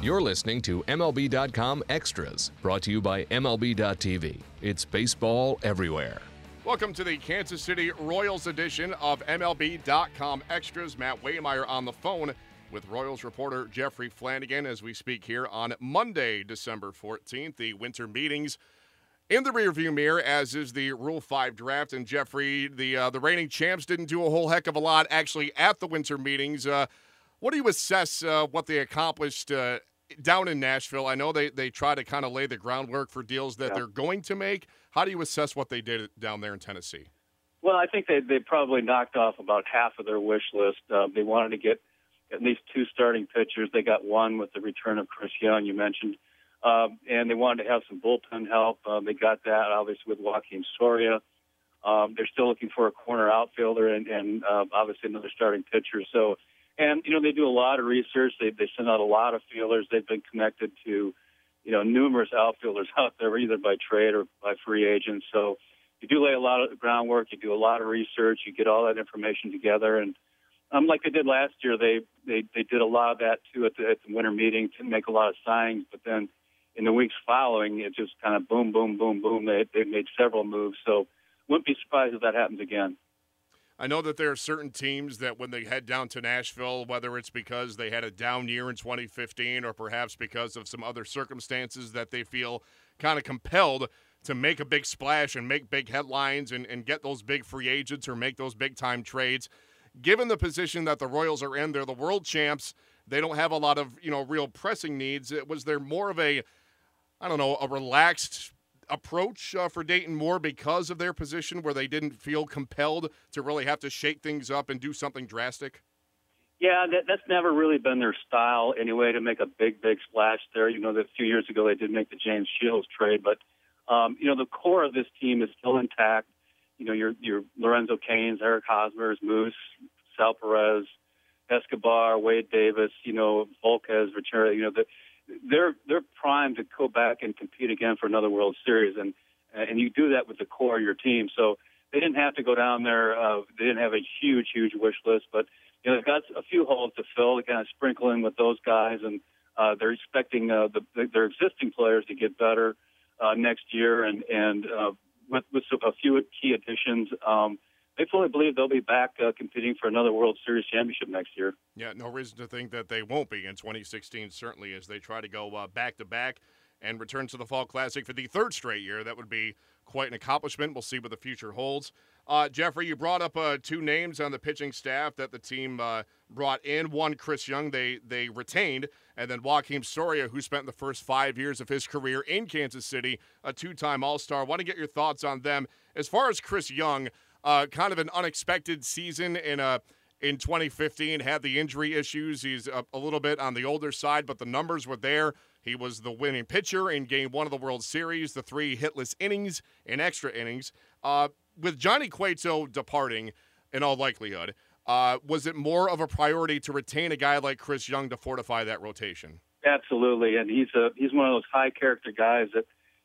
You're listening to MLB.com Extras, brought to you by MLB.tv. It's baseball everywhere. Welcome to the Kansas City Royals edition of MLB.com Extras. Matt Waymire on the phone with Royals reporter Jeffrey Flanagan as we speak here on Monday, December 14th. The winter meetings in the rearview mirror, as is the Rule 5 draft. And Jeffrey, the uh, the reigning champs didn't do a whole heck of a lot actually at the winter meetings. Uh, what do you assess uh, what they accomplished uh, down in Nashville? I know they, they try to kind of lay the groundwork for deals that yeah. they're going to make. How do you assess what they did down there in Tennessee? Well, I think they they probably knocked off about half of their wish list. Uh, they wanted to get at least two starting pitchers. They got one with the return of Chris Young, you mentioned, um, and they wanted to have some bullpen help. Um, they got that obviously with Joakim Soria. Um, they're still looking for a corner outfielder and, and uh, obviously another starting pitcher. So and you know they do a lot of research. They they send out a lot of feelers. They've been connected to, you know, numerous outfielders out there, either by trade or by free agents. So you do lay a lot of groundwork. You do a lot of research. You get all that information together, and um, like they did last year, they they they did a lot of that too at the, at the winter meeting to make a lot of signings. But then in the weeks following, it just kind of boom, boom, boom, boom. They they made several moves. So wouldn't be surprised if that happens again. I know that there are certain teams that when they head down to Nashville, whether it's because they had a down year in 2015 or perhaps because of some other circumstances that they feel kind of compelled to make a big splash and make big headlines and, and get those big free agents or make those big time trades. Given the position that the Royals are in, they're the world champs. They don't have a lot of, you know, real pressing needs. It Was there more of a, I don't know, a relaxed approach uh, for Dayton Moore because of their position where they didn't feel compelled to really have to shake things up and do something drastic? Yeah, that, that's never really been their style anyway to make a big, big splash there. You know, that a few years ago they did make the James Shields trade, but um, you know the core of this team is still intact. You know, your your Lorenzo Cain's, Eric Hosmer's, Moose, Sal Perez, Escobar, Wade Davis, you know, Volquez, Ventura. You know, the they're they're primed to go back and compete again for another World Series, and and you do that with the core of your team. So they didn't have to go down there. Uh, they didn't have a huge, huge wish list, but you know they've got a few holes to fill. They kind of sprinkle in with those guys, and uh, they're expecting uh, the, their existing players to get better uh, next year, and and uh, with with a few key additions. Um, they fully believe they'll be back uh, competing for another World Series championship next year. Yeah, no reason to think that they won't be in 2016, certainly, as they try to go back to back and return to the Fall Classic for the third straight year. That would be quite an accomplishment. We'll see what the future holds. Uh, Jeffrey, you brought up uh, two names on the pitching staff that the team uh, brought in. One, Chris Young, they they retained, and then Joakim Soria, who spent the first five years of his career in Kansas City, a two-time All-Star. Want to get your thoughts on them as far as Chris Young? Uh, kind of an unexpected season in a uh, in 2015 had the injury issues. He's a, a, little bit on the older side but the numbers were there. He was the winning pitcher in game one of the world series the three hitless innings and extra innings. Uh, with johnny cueto departing in all likelihood uh, was it more of a priority to retain a guy like chris young to fortify that rotation? Absolutely and he's a he's one of those high character guys that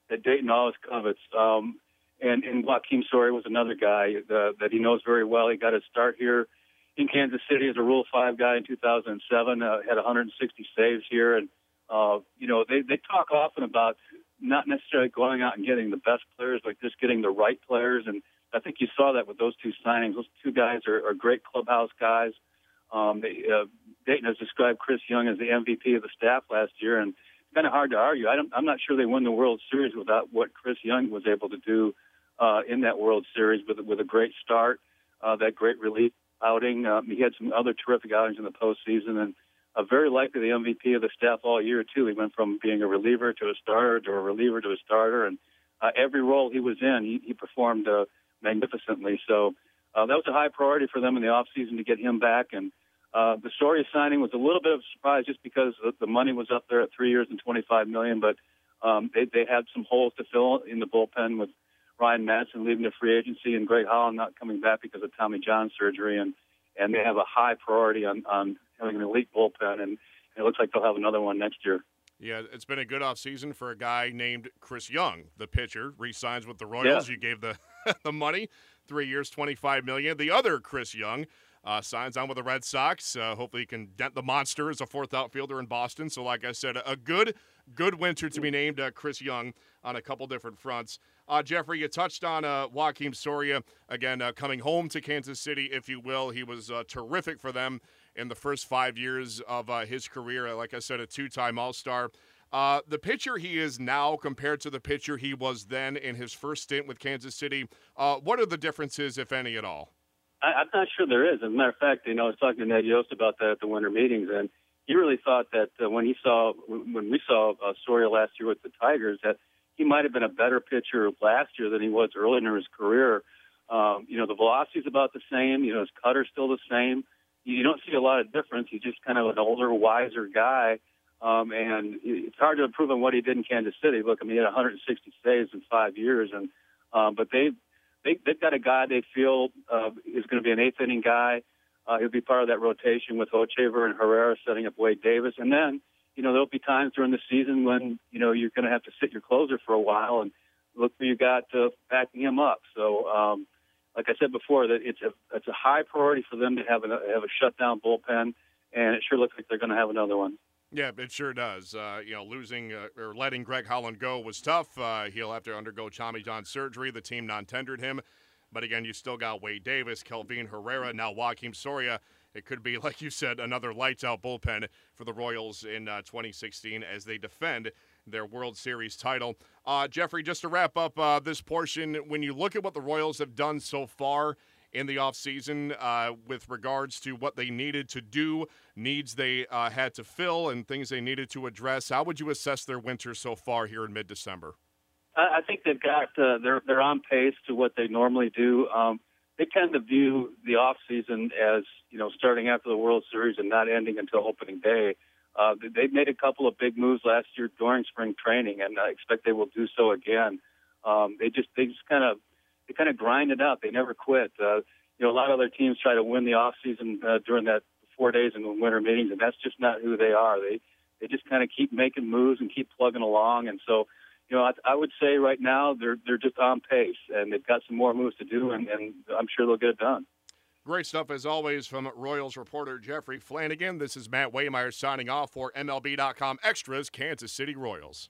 that dayton always covets. Um, and and Joakim Soria was another guy uh, that he knows very well. He got his start here in Kansas City as a Rule Five guy in 2007. Uh, had 160 saves here, and uh, you know they they talk often about not necessarily going out and getting the best players, but just getting the right players. And I think you saw that with those two signings. Those two guys are, are great clubhouse guys. Um, they, uh, Dayton has described Chris Young as the MVP of the staff last year, and kind of hard to argue. I I'm not sure they win the World Series without what Chris Young was able to do uh, in that World Series with with a great start, uh, that great relief outing. Um, he had some other terrific outings in the postseason, and uh, very likely the MVP of the staff all year too. He went from being a reliever to a starter to a reliever to a starter, and uh, every role he was in, he, he performed uh, magnificently. So uh, that was a high priority for them in the off season to get him back. And uh, the Soria signing was a little bit of a surprise just because the, the money was up there at three years and 25 million, but um, they, they had some holes to fill in the bullpen with Ryan Madson leaving the free agency and Greg Holland not coming back because of Tommy John surgery, and and they have a high priority on on having an elite bullpen, and it looks like they'll have another one next year. Yeah, it's been a good offseason for a guy named Chris Young, the pitcher, re-signs with the Royals. Yeah. You gave the the money, three years, twenty five million. The other Chris Young, uh, signs on with the Red Sox. Uh, hopefully, he can dent the monster as a fourth outfielder in Boston. So, like I said, a good, good winter to be named uh, Chris Young on a couple different fronts. Uh, Jeffrey, you touched on uh, Joakim Soria again uh, coming home to Kansas City, if you will. He was uh, terrific for them in the first five years of uh, his career. Like I said, a two-time All-Star. Uh, the pitcher he is now compared to the pitcher he was then in his first stint with Kansas City, what are the differences, if any, at all? I, am not sure there is. As a matter of fact, you know, I was talking to Ned Yost about that at the winter meetings, and he really thought that uh, when he saw when we saw uh, Soria last year with the Tigers, that he might have been a better pitcher last year than he was earlier in his career. Um, you know, the velocity's about the same. You know, his cutter's still the same. You don't see a lot of difference. He's just kind of an older, wiser guy. Um, and it's hard to improve on what he did in Kansas City. Look, I mean, he had 160 saves in five years, and um, but they they, they've got a guy they feel uh, is going to be an eighth inning guy. Uh, he'll be part of that rotation with Hochevar and Herrera setting up Wade Davis. And then, you know, there'll be times during the season when, you know, you're going to have to sit your closer for a while and look who you got uh, backing him up. So, um, like I said before, that it's a it's a high priority for them to have a have a shutdown bullpen, and it sure looks like they're going to have another one. Yeah, it sure does. Uh, you know, losing uh, or letting Greg Holland go was tough. Uh, he'll have to undergo Tommy John surgery. The team non-tendered him. But again, you still got Wade Davis, Kelvin Herrera, now Joakim Soria. It could be, like you said, another lights out bullpen for the Royals in uh, 2016 as they defend their World Series title. Uh, Jeffrey, just to wrap up uh, this portion, when you look at what the Royals have done so far in the offseason uh, with regards to what they needed to do, needs they uh, had to fill, and things they needed to address. How would you assess their winter so far here in mid December? I think they've got uh, they're they're on pace to what they normally do. Um, they tend to view the off season as you know starting after the World Series and not ending until opening day. Uh, they've made a couple of big moves last year during spring training, and I expect they will do so again. Um, they just they just kind of they kind of grind it out. They never quit. Uh, you know, a lot of other teams try to win the off season uh, during that four days in the winter meetings, and that's just not who they are. They they just kind of keep making moves and keep plugging along. And so, you know, I, I would say right now they're they're just on pace, and they've got some more moves to do, and, and I'm sure they'll get it done. Great stuff as always from Royals reporter Jeffrey Flanagan. This is Matt Waymire signing off for MLB.com Extras Kansas City Royals.